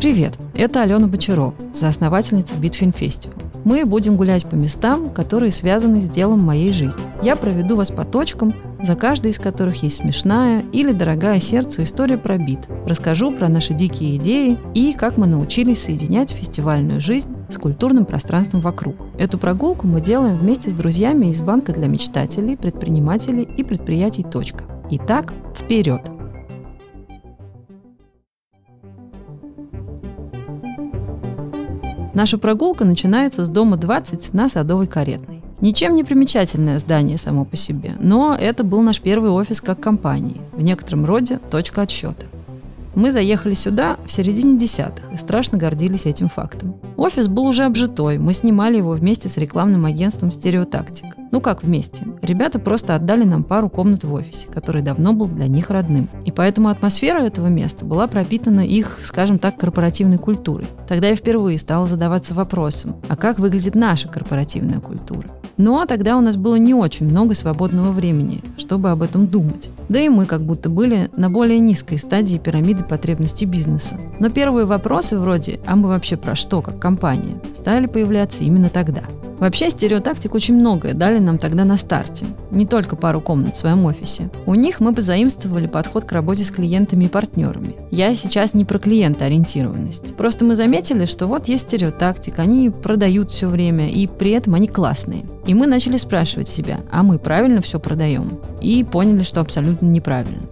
Привет, это Алена Бочарова, соосновательница Bitfin Festival. Мы будем гулять по местам, которые связаны с делом моей жизни. Я проведу вас по точкам, за каждой из которых есть смешная или дорогая сердцу история про бит. Расскажу про наши дикие идеи и как мы научились соединять фестивальную жизнь с культурным пространством вокруг. Эту прогулку мы делаем вместе с друзьями из Банка для мечтателей, предпринимателей и предприятий «Точка». Итак, вперед! Наша прогулка начинается с дома 20 на Садовой Каретной. Ничем не примечательное здание само по себе, но это был наш первый офис как компании, в некотором роде точка отсчета. Мы заехали сюда в середине десятых и страшно гордились этим фактом. Офис был уже обжитой, мы снимали его вместе с рекламным агентством «Стереотактик». Ну как вместе? Ребята просто отдали нам пару комнат в офисе, который давно был для них родным. И поэтому атмосфера этого места была пропитана их, скажем так, корпоративной культурой. Тогда я впервые стала задаваться вопросом, а как выглядит наша корпоративная культура? Но ну, а тогда у нас было не очень много свободного времени, чтобы об этом думать. Да и мы как будто были на более низкой стадии пирамиды потребностей бизнеса. Но первые вопросы вроде «а мы вообще про что, как компания?» стали появляться именно тогда – Вообще, стереотактик очень многое дали нам тогда на старте. Не только пару комнат в своем офисе. У них мы позаимствовали подход к работе с клиентами и партнерами. Я сейчас не про клиентоориентированность. Просто мы заметили, что вот есть стереотактик, они продают все время, и при этом они классные. И мы начали спрашивать себя, а мы правильно все продаем? И поняли, что абсолютно неправильно.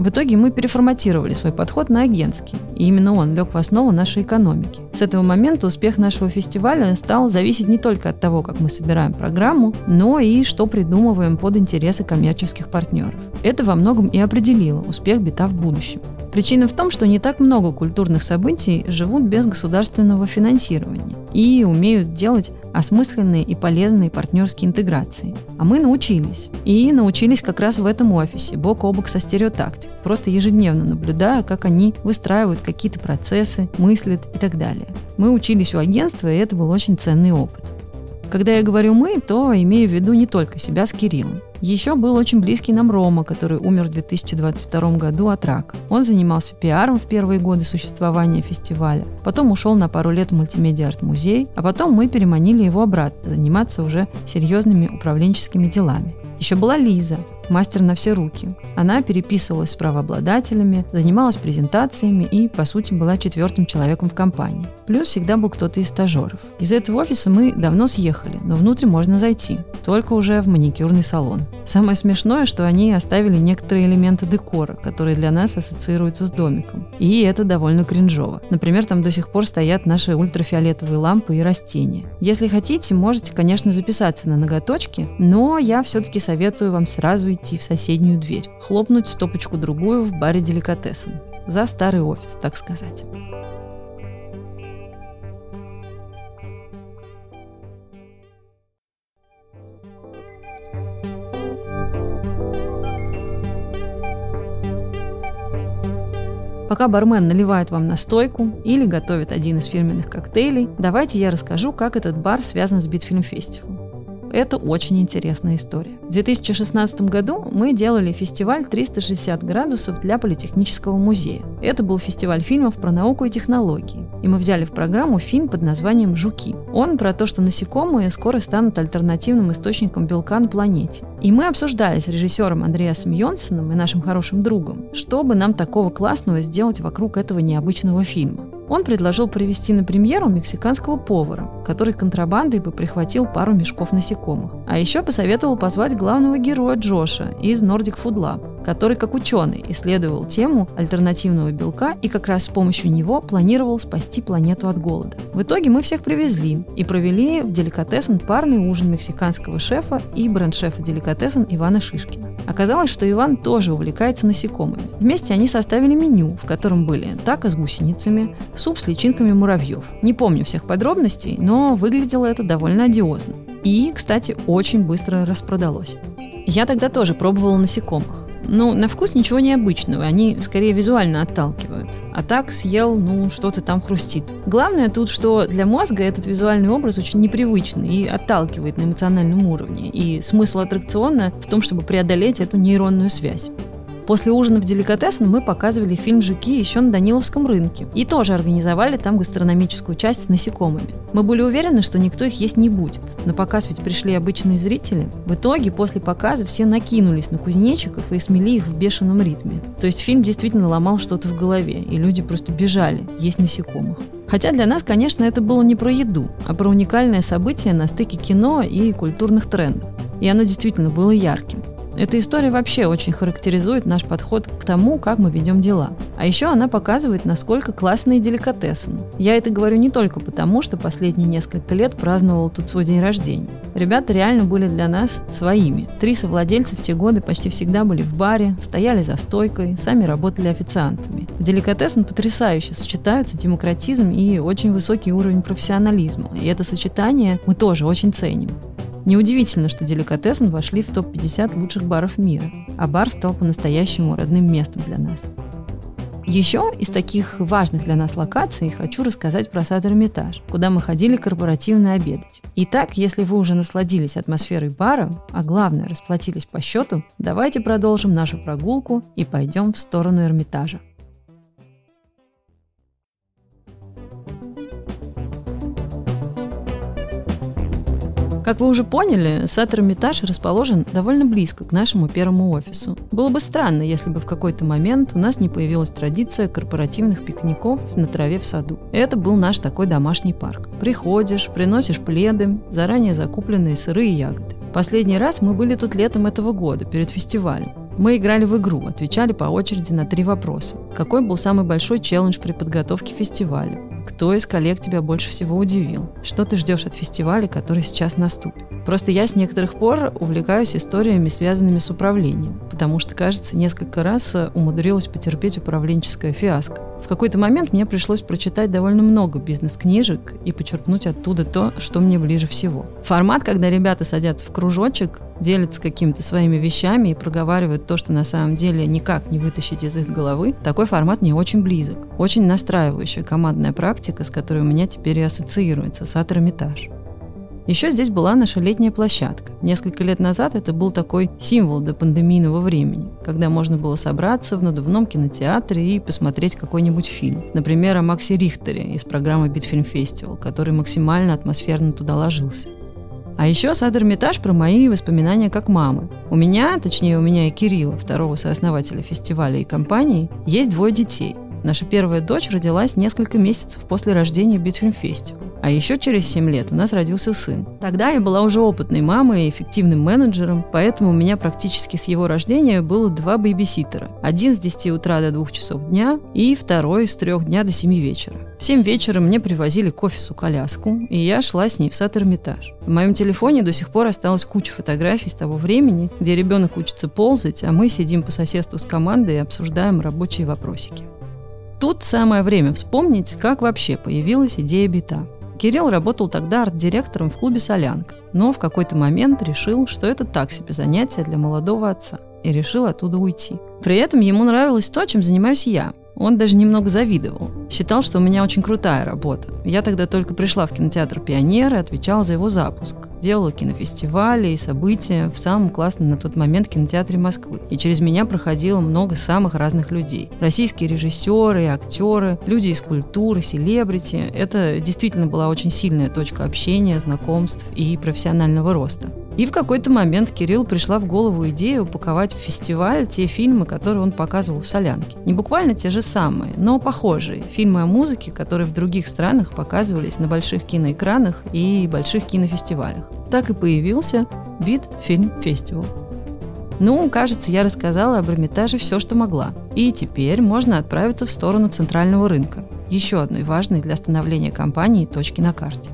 В итоге мы переформатировали свой подход на агентский, и именно он лег в основу нашей экономики. С этого момента успех нашего фестиваля стал зависеть не только от того, как мы собираем программу, но и что придумываем под интересы коммерческих партнеров. Это во многом и определило успех бита в будущем. Причина в том, что не так много культурных событий живут без государственного финансирования и умеют делать осмысленные и полезные партнерские интеграции. А мы научились. И научились как раз в этом офисе, бок о бок со стереотактик, просто ежедневно наблюдая, как они выстраивают какие-то процессы, мыслят и так далее. Мы учились у агентства, и это был очень ценный опыт. Когда я говорю «мы», то имею в виду не только себя с Кириллом. Еще был очень близкий нам Рома, который умер в 2022 году от рака. Он занимался пиаром в первые годы существования фестиваля, потом ушел на пару лет в мультимедиа-арт-музей, а потом мы переманили его обратно заниматься уже серьезными управленческими делами. Еще была Лиза, мастер на все руки. Она переписывалась с правообладателями, занималась презентациями и, по сути, была четвертым человеком в компании. Плюс всегда был кто-то из стажеров. Из этого офиса мы давно съехали, но внутрь можно зайти, только уже в маникюрный салон. Самое смешное, что они оставили некоторые элементы декора, которые для нас ассоциируются с домиком. И это довольно кринжово. Например, там до сих пор стоят наши ультрафиолетовые лампы и растения. Если хотите, можете, конечно, записаться на ноготочки, но я все-таки советую вам сразу идти в соседнюю дверь, хлопнуть стопочку-другую в баре деликатесен. За старый офис, так сказать. Пока бармен наливает вам настойку или готовит один из фирменных коктейлей, давайте я расскажу, как этот бар связан с Битфильм Фестивалом. Это очень интересная история. В 2016 году мы делали фестиваль 360 градусов для Политехнического музея. Это был фестиваль фильмов про науку и технологии. И мы взяли в программу фильм под названием «Жуки». Он про то, что насекомые скоро станут альтернативным источником белка на планете. И мы обсуждали с режиссером Андреасом Йонсоном и нашим хорошим другом, чтобы нам такого классного сделать вокруг этого необычного фильма. Он предложил провести на премьеру мексиканского повара, который контрабандой бы прихватил пару мешков насекомых. А еще посоветовал позвать главного героя Джоша из Nordic Food Lab, который как ученый исследовал тему альтернативного белка и как раз с помощью него планировал спасти планету от голода. В итоге мы всех привезли и провели в деликатесен парный ужин мексиканского шефа и бренд-шефа деликатесен Ивана Шишкина. Оказалось, что Иван тоже увлекается насекомыми. Вместе они составили меню, в котором были тако с гусеницами, суп с личинками муравьев. Не помню всех подробностей, но выглядело это довольно одиозно. И, кстати, очень быстро распродалось. Я тогда тоже пробовала насекомых. Ну, на вкус ничего необычного, они скорее визуально отталкивают. А так съел, ну, что-то там хрустит. Главное тут, что для мозга этот визуальный образ очень непривычный и отталкивает на эмоциональном уровне. И смысл аттракциона в том, чтобы преодолеть эту нейронную связь. После ужина в деликатесен мы показывали фильм «Жуки» еще на Даниловском рынке. И тоже организовали там гастрономическую часть с насекомыми. Мы были уверены, что никто их есть не будет. На показ ведь пришли обычные зрители. В итоге после показа все накинулись на кузнечиков и смели их в бешеном ритме. То есть фильм действительно ломал что-то в голове, и люди просто бежали есть насекомых. Хотя для нас, конечно, это было не про еду, а про уникальное событие на стыке кино и культурных трендов. И оно действительно было ярким. Эта история вообще очень характеризует наш подход к тому, как мы ведем дела. А еще она показывает, насколько классный деликатесен. Я это говорю не только потому, что последние несколько лет праздновал тут свой день рождения. Ребята реально были для нас своими. Три совладельца в те годы почти всегда были в баре, стояли за стойкой, сами работали официантами. В деликатесен потрясающе сочетаются демократизм и очень высокий уровень профессионализма. И это сочетание мы тоже очень ценим. Неудивительно, что деликатесен вошли в топ-50 лучших баров мира, а бар стал по-настоящему родным местом для нас. Еще из таких важных для нас локаций хочу рассказать про сад Эрмитаж, куда мы ходили корпоративно обедать. Итак, если вы уже насладились атмосферой бара, а главное расплатились по счету, давайте продолжим нашу прогулку и пойдем в сторону Эрмитажа. Как вы уже поняли, сад Эрмитаж расположен довольно близко к нашему первому офису. Было бы странно, если бы в какой-то момент у нас не появилась традиция корпоративных пикников на траве в саду. Это был наш такой домашний парк. Приходишь, приносишь пледы, заранее закупленные сырые ягоды. Последний раз мы были тут летом этого года, перед фестивалем. Мы играли в игру, отвечали по очереди на три вопроса. Какой был самый большой челлендж при подготовке фестиваля? Кто из коллег тебя больше всего удивил? Что ты ждешь от фестиваля, который сейчас наступит? Просто я с некоторых пор увлекаюсь историями, связанными с управлением, потому что, кажется, несколько раз э, умудрилась потерпеть управленческое фиаско. В какой-то момент мне пришлось прочитать довольно много бизнес-книжек и почерпнуть оттуда то, что мне ближе всего. Формат, когда ребята садятся в кружочек, делятся какими-то своими вещами и проговаривают то, что на самом деле никак не вытащить из их головы, такой формат мне очень близок. Очень настраивающая командная практика, с которой у меня теперь и ассоциируется сад Эрмитаж. Еще здесь была наша летняя площадка. Несколько лет назад это был такой символ до пандемийного времени, когда можно было собраться в надувном кинотеатре и посмотреть какой-нибудь фильм. Например, о Максе Рихтере из программы Битфильм Фестивал, который максимально атмосферно туда ложился. А еще сад Эрмитаж про мои воспоминания как мамы. У меня, точнее у меня и Кирилла, второго сооснователя фестиваля и компании, есть двое детей. Наша первая дочь родилась несколько месяцев после рождения Битфильм Фестивал. А еще через 7 лет у нас родился сын. Тогда я была уже опытной мамой и эффективным менеджером, поэтому у меня практически с его рождения было два бейбиситера. Один с 10 утра до 2 часов дня и второй с 3 дня до 7 вечера. В 7 вечера мне привозили к офису коляску, и я шла с ней в сад Эрмитаж. В моем телефоне до сих пор осталась куча фотографий с того времени, где ребенок учится ползать, а мы сидим по соседству с командой и обсуждаем рабочие вопросики. Тут самое время вспомнить, как вообще появилась идея бита. Кирилл работал тогда арт-директором в клубе «Солянка», но в какой-то момент решил, что это так себе занятие для молодого отца, и решил оттуда уйти. При этом ему нравилось то, чем занимаюсь я. Он даже немного завидовал. Считал, что у меня очень крутая работа. Я тогда только пришла в кинотеатр «Пионер» и отвечала за его запуск. Делала кинофестивали и события в самом классном на тот момент кинотеатре Москвы. И через меня проходило много самых разных людей. Российские режиссеры, актеры, люди из культуры, селебрити. Это действительно была очень сильная точка общения, знакомств и профессионального роста. И в какой-то момент Кирилл пришла в голову идея упаковать в фестиваль те фильмы, которые он показывал в «Солянке». Не буквально те же самые, но похожие. Фильмы о музыке, которые в других странах показывались на больших киноэкранах и больших кинофестивалях. Так и появился Бит Фильм Фестивал. Ну, кажется, я рассказала об Эрмитаже все, что могла. И теперь можно отправиться в сторону центрального рынка, еще одной важной для становления компании точки на карте.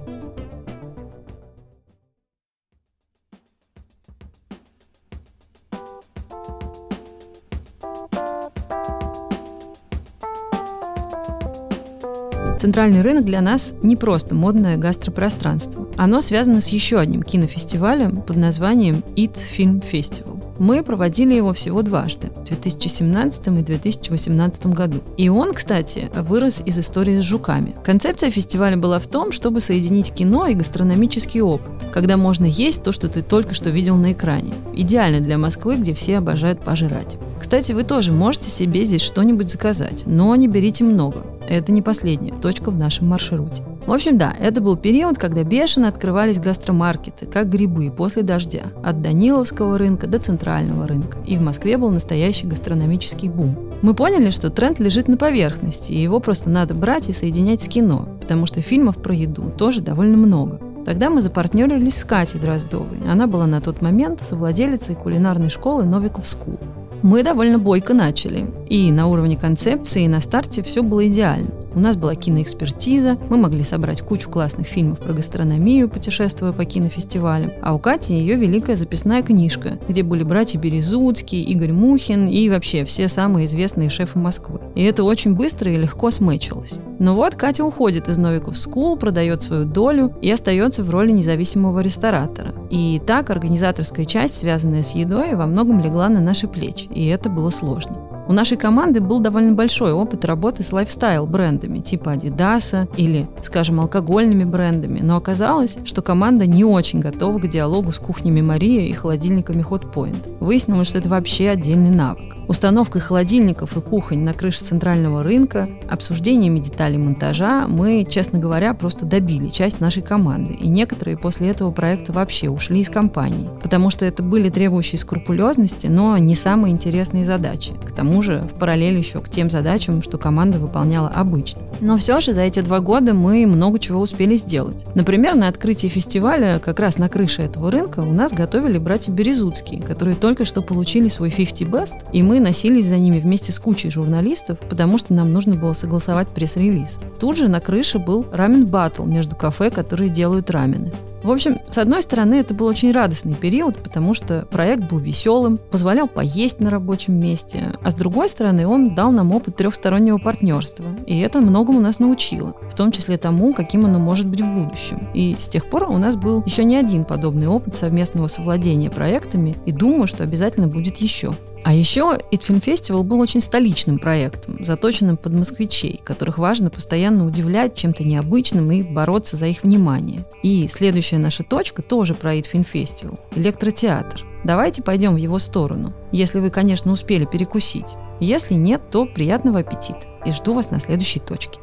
Центральный рынок для нас не просто модное гастропространство. Оно связано с еще одним кинофестивалем под названием It Film Festival. Мы проводили его всего дважды, в 2017 и 2018 году. И он, кстати, вырос из истории с жуками. Концепция фестиваля была в том, чтобы соединить кино и гастрономический опыт, когда можно есть то, что ты только что видел на экране. Идеально для Москвы, где все обожают пожрать. Кстати, вы тоже можете себе здесь что-нибудь заказать, но не берите много. Это не последняя точка в нашем маршруте. В общем, да, это был период, когда бешено открывались гастромаркеты, как грибы после дождя, от Даниловского рынка до Центрального рынка. И в Москве был настоящий гастрономический бум. Мы поняли, что тренд лежит на поверхности, и его просто надо брать и соединять с кино, потому что фильмов про еду тоже довольно много. Тогда мы запартнерились с Катей Дроздовой. Она была на тот момент совладелицей кулинарной школы Новиков School. Мы довольно бойко начали. И на уровне концепции, и на старте все было идеально. У нас была киноэкспертиза, мы могли собрать кучу классных фильмов про гастрономию, путешествуя по кинофестивалям, а у Кати ее великая записная книжка, где были братья Березуцкий, Игорь Мухин и вообще все самые известные шефы Москвы. И это очень быстро и легко смычилось. Но вот Катя уходит из Новиков School, продает свою долю и остается в роли независимого ресторатора. И так организаторская часть, связанная с едой, во многом легла на наши плечи, и это было сложно. У нашей команды был довольно большой опыт работы с лайфстайл-брендами типа Adidas или, скажем, алкогольными брендами, но оказалось, что команда не очень готова к диалогу с кухнями Мария и холодильниками Hot Point. Выяснилось, что это вообще отдельный навык. Установкой холодильников и кухонь на крыше центрального рынка, обсуждениями деталей монтажа мы, честно говоря, просто добили часть нашей команды, и некоторые после этого проекта вообще ушли из компании, потому что это были требующие скрупулезности, но не самые интересные задачи. К тому же в параллель еще к тем задачам, что команда выполняла обычно. Но все же за эти два года мы много чего успели сделать. Например, на открытии фестиваля как раз на крыше этого рынка у нас готовили братья Березуцкие, которые только что получили свой 50 Best, и мы мы носились за ними вместе с кучей журналистов, потому что нам нужно было согласовать пресс-релиз. Тут же на крыше был рамен батл между кафе, которые делают рамены. В общем, с одной стороны, это был очень радостный период, потому что проект был веселым, позволял поесть на рабочем месте, а с другой стороны, он дал нам опыт трехстороннего партнерства, и это многому нас научило, в том числе тому, каким оно может быть в будущем. И с тех пор у нас был еще не один подобный опыт совместного совладения проектами, и думаю, что обязательно будет еще. А еще It Festival был очень столичным проектом, заточенным под москвичей, которых важно постоянно удивлять чем-то необычным и бороться за их внимание. И следующая наша точка тоже про It Festival – электротеатр. Давайте пойдем в его сторону, если вы, конечно, успели перекусить. Если нет, то приятного аппетита и жду вас на следующей точке.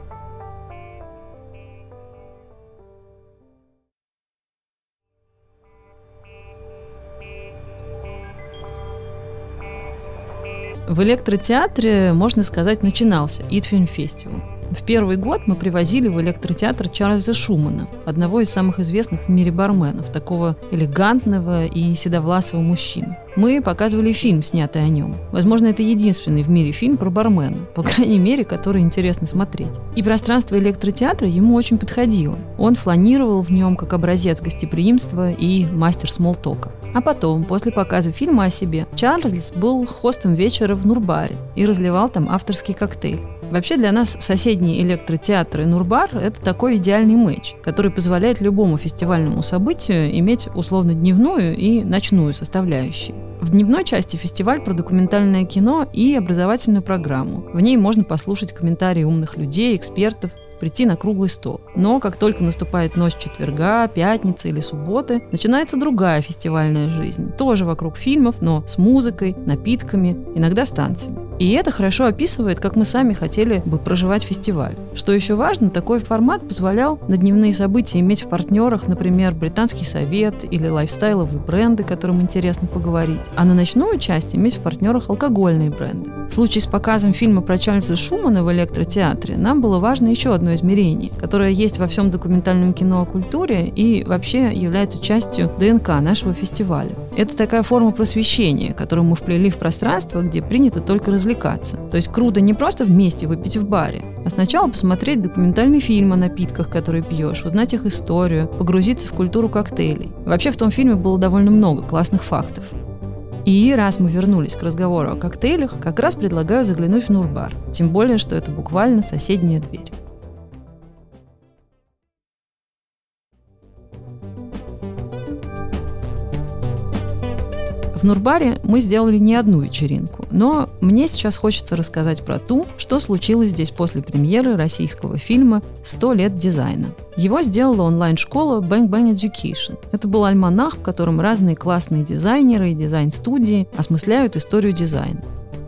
В электротеатре, можно сказать, начинался Film Festival. В первый год мы привозили в электротеатр Чарльза Шумана, одного из самых известных в мире барменов, такого элегантного и седовласого мужчину. Мы показывали фильм, снятый о нем. Возможно, это единственный в мире фильм про бармена, по крайней мере, который интересно смотреть. И пространство электротеатра ему очень подходило. Он фланировал в нем как образец гостеприимства и мастер смолтока. А потом, после показа фильма о себе, Чарльз был хостом вечера в Нурбаре и разливал там авторский коктейль. Вообще для нас соседний электротеатр и Нурбар – это такой идеальный матч, который позволяет любому фестивальному событию иметь условно дневную и ночную составляющие. В дневной части фестиваль про документальное кино и образовательную программу. В ней можно послушать комментарии умных людей, экспертов, прийти на круглый стол. Но как только наступает ночь четверга, пятницы или субботы, начинается другая фестивальная жизнь. Тоже вокруг фильмов, но с музыкой, напитками, иногда с танцами. И это хорошо описывает, как мы сами хотели бы проживать фестиваль. Что еще важно, такой формат позволял на дневные события иметь в партнерах, например, британский совет или лайфстайловые бренды, которым интересно поговорить, а на ночную часть иметь в партнерах алкогольные бренды. В случае с показом фильма про Чарльза Шумана в электротеатре нам было важно еще одно измерение, которое есть во всем документальном кино о культуре и вообще является частью ДНК нашего фестиваля. Это такая форма просвещения, которую мы вплели в пространство, где принято только развлекаться. То есть круто не просто вместе выпить в баре, а сначала посмотреть документальный фильм о напитках, которые пьешь, узнать их историю, погрузиться в культуру коктейлей. Вообще в том фильме было довольно много классных фактов. И раз мы вернулись к разговору о коктейлях, как раз предлагаю заглянуть в Нурбар. Тем более, что это буквально соседняя дверь. В Нурбаре мы сделали не одну вечеринку, но мне сейчас хочется рассказать про ту, что случилось здесь после премьеры российского фильма «100 лет дизайна». Его сделала онлайн-школа Bang Bang Education. Это был альманах, в котором разные классные дизайнеры и дизайн-студии осмысляют историю дизайна.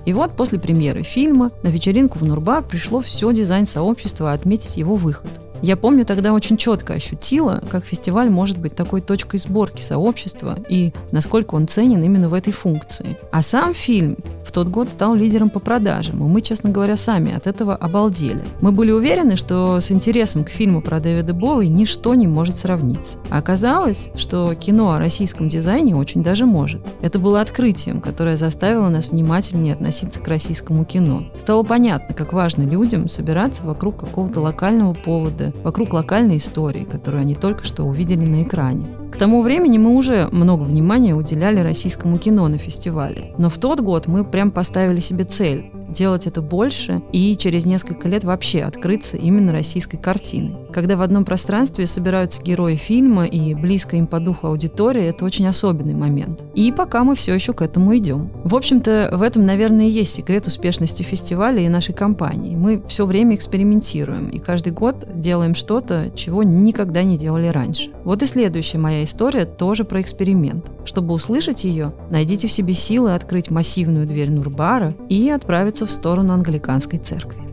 И вот после премьеры фильма на вечеринку в Нурбар пришло все дизайн-сообщество отметить его выход. Я помню, тогда очень четко ощутила, как фестиваль может быть такой точкой сборки сообщества и насколько он ценен именно в этой функции. А сам фильм в тот год стал лидером по продажам, и мы, честно говоря, сами от этого обалдели. Мы были уверены, что с интересом к фильму про Дэвида Боуи ничто не может сравниться. А оказалось, что кино о российском дизайне очень даже может. Это было открытием, которое заставило нас внимательнее относиться к российскому кино. Стало понятно, как важно людям собираться вокруг какого-то локального повода, годы вокруг локальной истории, которую они только что увидели на экране. К тому времени мы уже много внимания уделяли российскому кино на фестивале. Но в тот год мы прям поставили себе цель делать это больше и через несколько лет вообще открыться именно российской картиной. Когда в одном пространстве собираются герои фильма и близко им по духу аудитория, это очень особенный момент. И пока мы все еще к этому идем. В общем-то, в этом, наверное, и есть секрет успешности фестиваля и нашей компании. Мы все время экспериментируем и каждый год делаем что-то, чего никогда не делали раньше. Вот и следующая моя история тоже про эксперимент. Чтобы услышать ее, найдите в себе силы открыть массивную дверь Нурбара и отправиться в сторону англиканской церкви.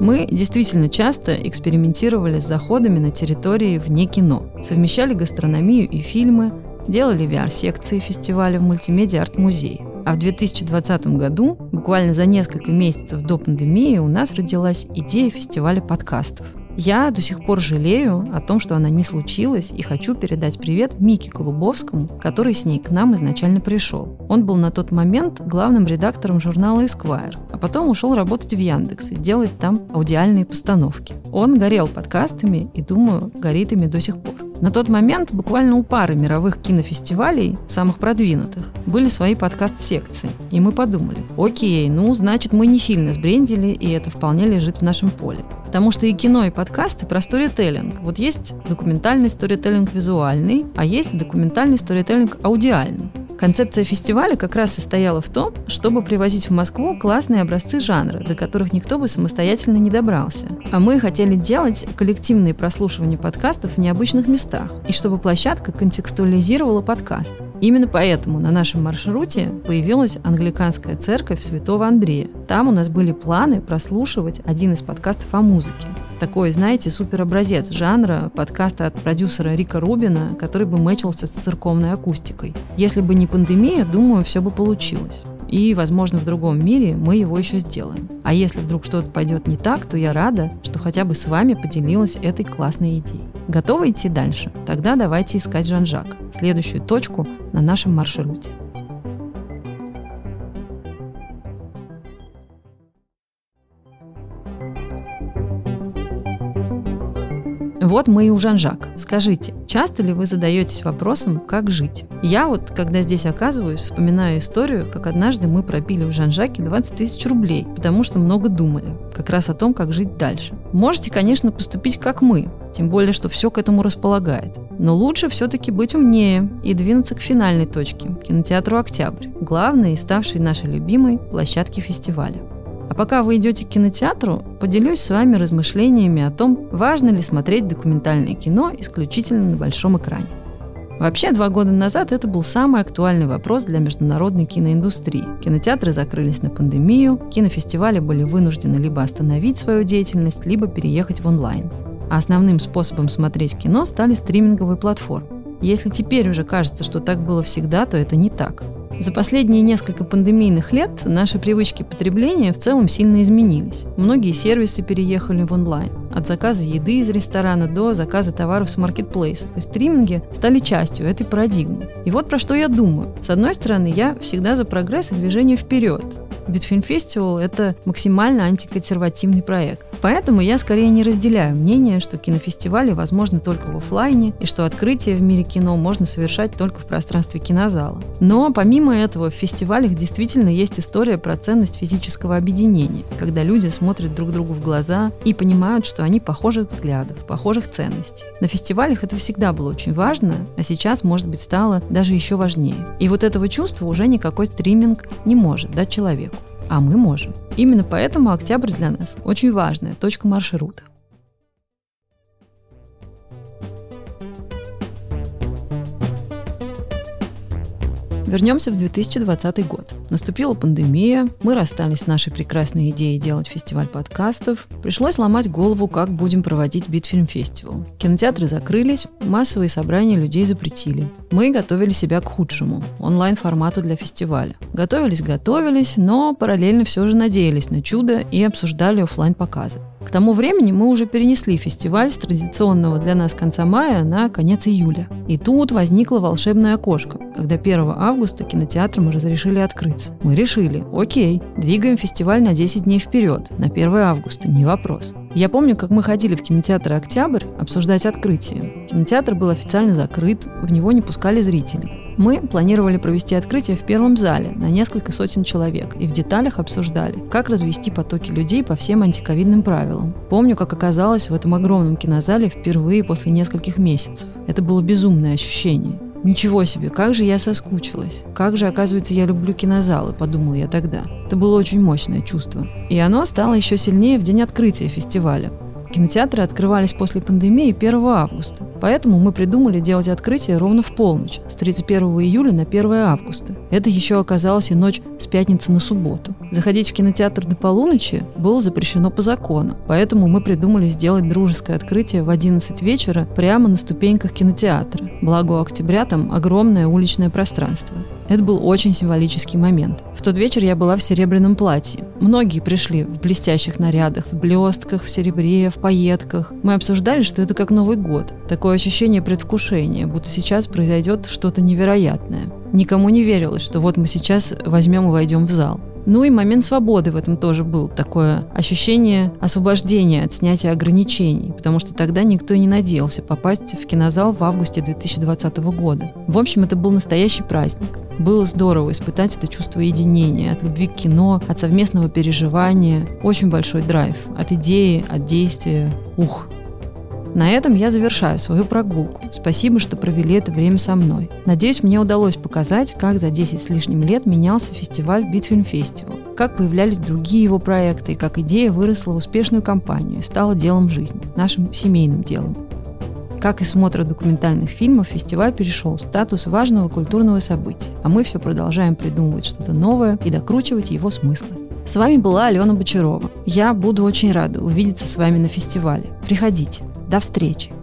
Мы действительно часто экспериментировали с заходами на территории вне кино, совмещали гастрономию и фильмы, делали VR-секции фестиваля в мультимедиа арт-музее. А в 2020 году, буквально за несколько месяцев до пандемии, у нас родилась идея фестиваля подкастов – я до сих пор жалею о том, что она не случилась, и хочу передать привет Мике Голубовскому, который с ней к нам изначально пришел. Он был на тот момент главным редактором журнала Esquire, а потом ушел работать в Яндекс и делать там аудиальные постановки. Он горел подкастами и, думаю, горит ими до сих пор. На тот момент буквально у пары мировых кинофестивалей, самых продвинутых, были свои подкаст-секции. И мы подумали, окей, ну, значит, мы не сильно сбрендили, и это вполне лежит в нашем поле. Потому что и кино, и подкасты про сторителлинг. Вот есть документальный сторителлинг визуальный, а есть документальный сторителлинг аудиальный. Концепция фестиваля как раз состояла в том, чтобы привозить в Москву классные образцы жанра, до которых никто бы самостоятельно не добрался. А мы хотели делать коллективные прослушивания подкастов в необычных местах, и чтобы площадка контекстуализировала подкаст. Именно поэтому на нашем маршруте появилась англиканская церковь Святого Андрея. Там у нас были планы прослушивать один из подкастов о музыке такой, знаете, суперобразец жанра подкаста от продюсера Рика Рубина, который бы мэчился с церковной акустикой. Если бы не пандемия, думаю, все бы получилось. И, возможно, в другом мире мы его еще сделаем. А если вдруг что-то пойдет не так, то я рада, что хотя бы с вами поделилась этой классной идеей. Готовы идти дальше? Тогда давайте искать Жан-Жак, следующую точку на нашем маршруте. Вот мы и у Жан-Жак. Скажите, часто ли вы задаетесь вопросом, как жить? Я вот, когда здесь оказываюсь, вспоминаю историю, как однажды мы пропили в Жан-Жаке 20 тысяч рублей, потому что много думали, как раз о том, как жить дальше. Можете, конечно, поступить как мы, тем более, что все к этому располагает. Но лучше все-таки быть умнее и двинуться к финальной точке – кинотеатру «Октябрь», главной и ставшей нашей любимой площадке фестиваля. Пока вы идете к кинотеатру, поделюсь с вами размышлениями о том, важно ли смотреть документальное кино исключительно на большом экране. Вообще, два года назад это был самый актуальный вопрос для международной киноиндустрии. Кинотеатры закрылись на пандемию, кинофестивали были вынуждены либо остановить свою деятельность, либо переехать в онлайн. А основным способом смотреть кино стали стриминговые платформы. Если теперь уже кажется, что так было всегда, то это не так. За последние несколько пандемийных лет наши привычки потребления в целом сильно изменились. Многие сервисы переехали в онлайн. От заказа еды из ресторана до заказа товаров с маркетплейсов. И стриминги стали частью этой парадигмы. И вот про что я думаю. С одной стороны, я всегда за прогресс и движение вперед. Битфильм Фестивал – это максимально антиконсервативный проект. Поэтому я скорее не разделяю мнение, что кинофестивали возможны только в офлайне и что открытие в мире кино можно совершать только в пространстве кинозала. Но помимо этого в фестивалях действительно есть история про ценность физического объединения, когда люди смотрят друг другу в глаза и понимают, что они похожих взглядов, похожих ценностей. На фестивалях это всегда было очень важно, а сейчас, может быть, стало даже еще важнее. И вот этого чувства уже никакой стриминг не может дать человеку а мы можем. Именно поэтому октябрь для нас очень важная точка маршрута. Вернемся в 2020 год. Наступила пандемия, мы расстались с нашей прекрасной идеей делать фестиваль подкастов. Пришлось ломать голову, как будем проводить Битфильм Фестивал. Кинотеатры закрылись, массовые собрания людей запретили. Мы готовили себя к худшему – онлайн-формату для фестиваля. Готовились, готовились, но параллельно все же надеялись на чудо и обсуждали офлайн показы К тому времени мы уже перенесли фестиваль с традиционного для нас конца мая на конец июля. И тут возникло волшебное окошко, когда 1 августа кинотеатрам разрешили открыться. Мы решили, окей, двигаем фестиваль на 10 дней вперед, на 1 августа, не вопрос. Я помню, как мы ходили в кинотеатр «Октябрь» обсуждать открытие. Кинотеатр был официально закрыт, в него не пускали зрителей. Мы планировали провести открытие в первом зале на несколько сотен человек и в деталях обсуждали, как развести потоки людей по всем антиковидным правилам. Помню, как оказалось в этом огромном кинозале впервые после нескольких месяцев. Это было безумное ощущение. Ничего себе, как же я соскучилась. Как же, оказывается, я люблю кинозалы, подумала я тогда. Это было очень мощное чувство. И оно стало еще сильнее в день открытия фестиваля. Кинотеатры открывались после пандемии 1 августа, поэтому мы придумали делать открытие ровно в полночь, с 31 июля на 1 августа. Это еще оказалось и ночь с пятницы на субботу. Заходить в кинотеатр до полуночи было запрещено по закону, поэтому мы придумали сделать дружеское открытие в 11 вечера прямо на ступеньках кинотеатра. Благо у октября там огромное уличное пространство. Это был очень символический момент. В тот вечер я была в серебряном платье. Многие пришли в блестящих нарядах, в блестках, в серебре, в пайетках. Мы обсуждали, что это как Новый год. Такое ощущение предвкушения, будто сейчас произойдет что-то невероятное. Никому не верилось, что вот мы сейчас возьмем и войдем в зал. Ну и момент свободы в этом тоже был. Такое ощущение освобождения от снятия ограничений, потому что тогда никто и не надеялся попасть в кинозал в августе 2020 года. В общем, это был настоящий праздник. Было здорово испытать это чувство единения, от любви к кино, от совместного переживания. Очень большой драйв. От идеи, от действия. Ух, на этом я завершаю свою прогулку. Спасибо, что провели это время со мной. Надеюсь, мне удалось показать, как за 10 с лишним лет менялся фестиваль Bitfilm Festival, как появлялись другие его проекты и как идея выросла в успешную компанию и стала делом жизни, нашим семейным делом. Как и смотр документальных фильмов, фестиваль перешел в статус важного культурного события, а мы все продолжаем придумывать что-то новое и докручивать его смыслы. С вами была Алена Бочарова. Я буду очень рада увидеться с вами на фестивале. Приходите. До встречи!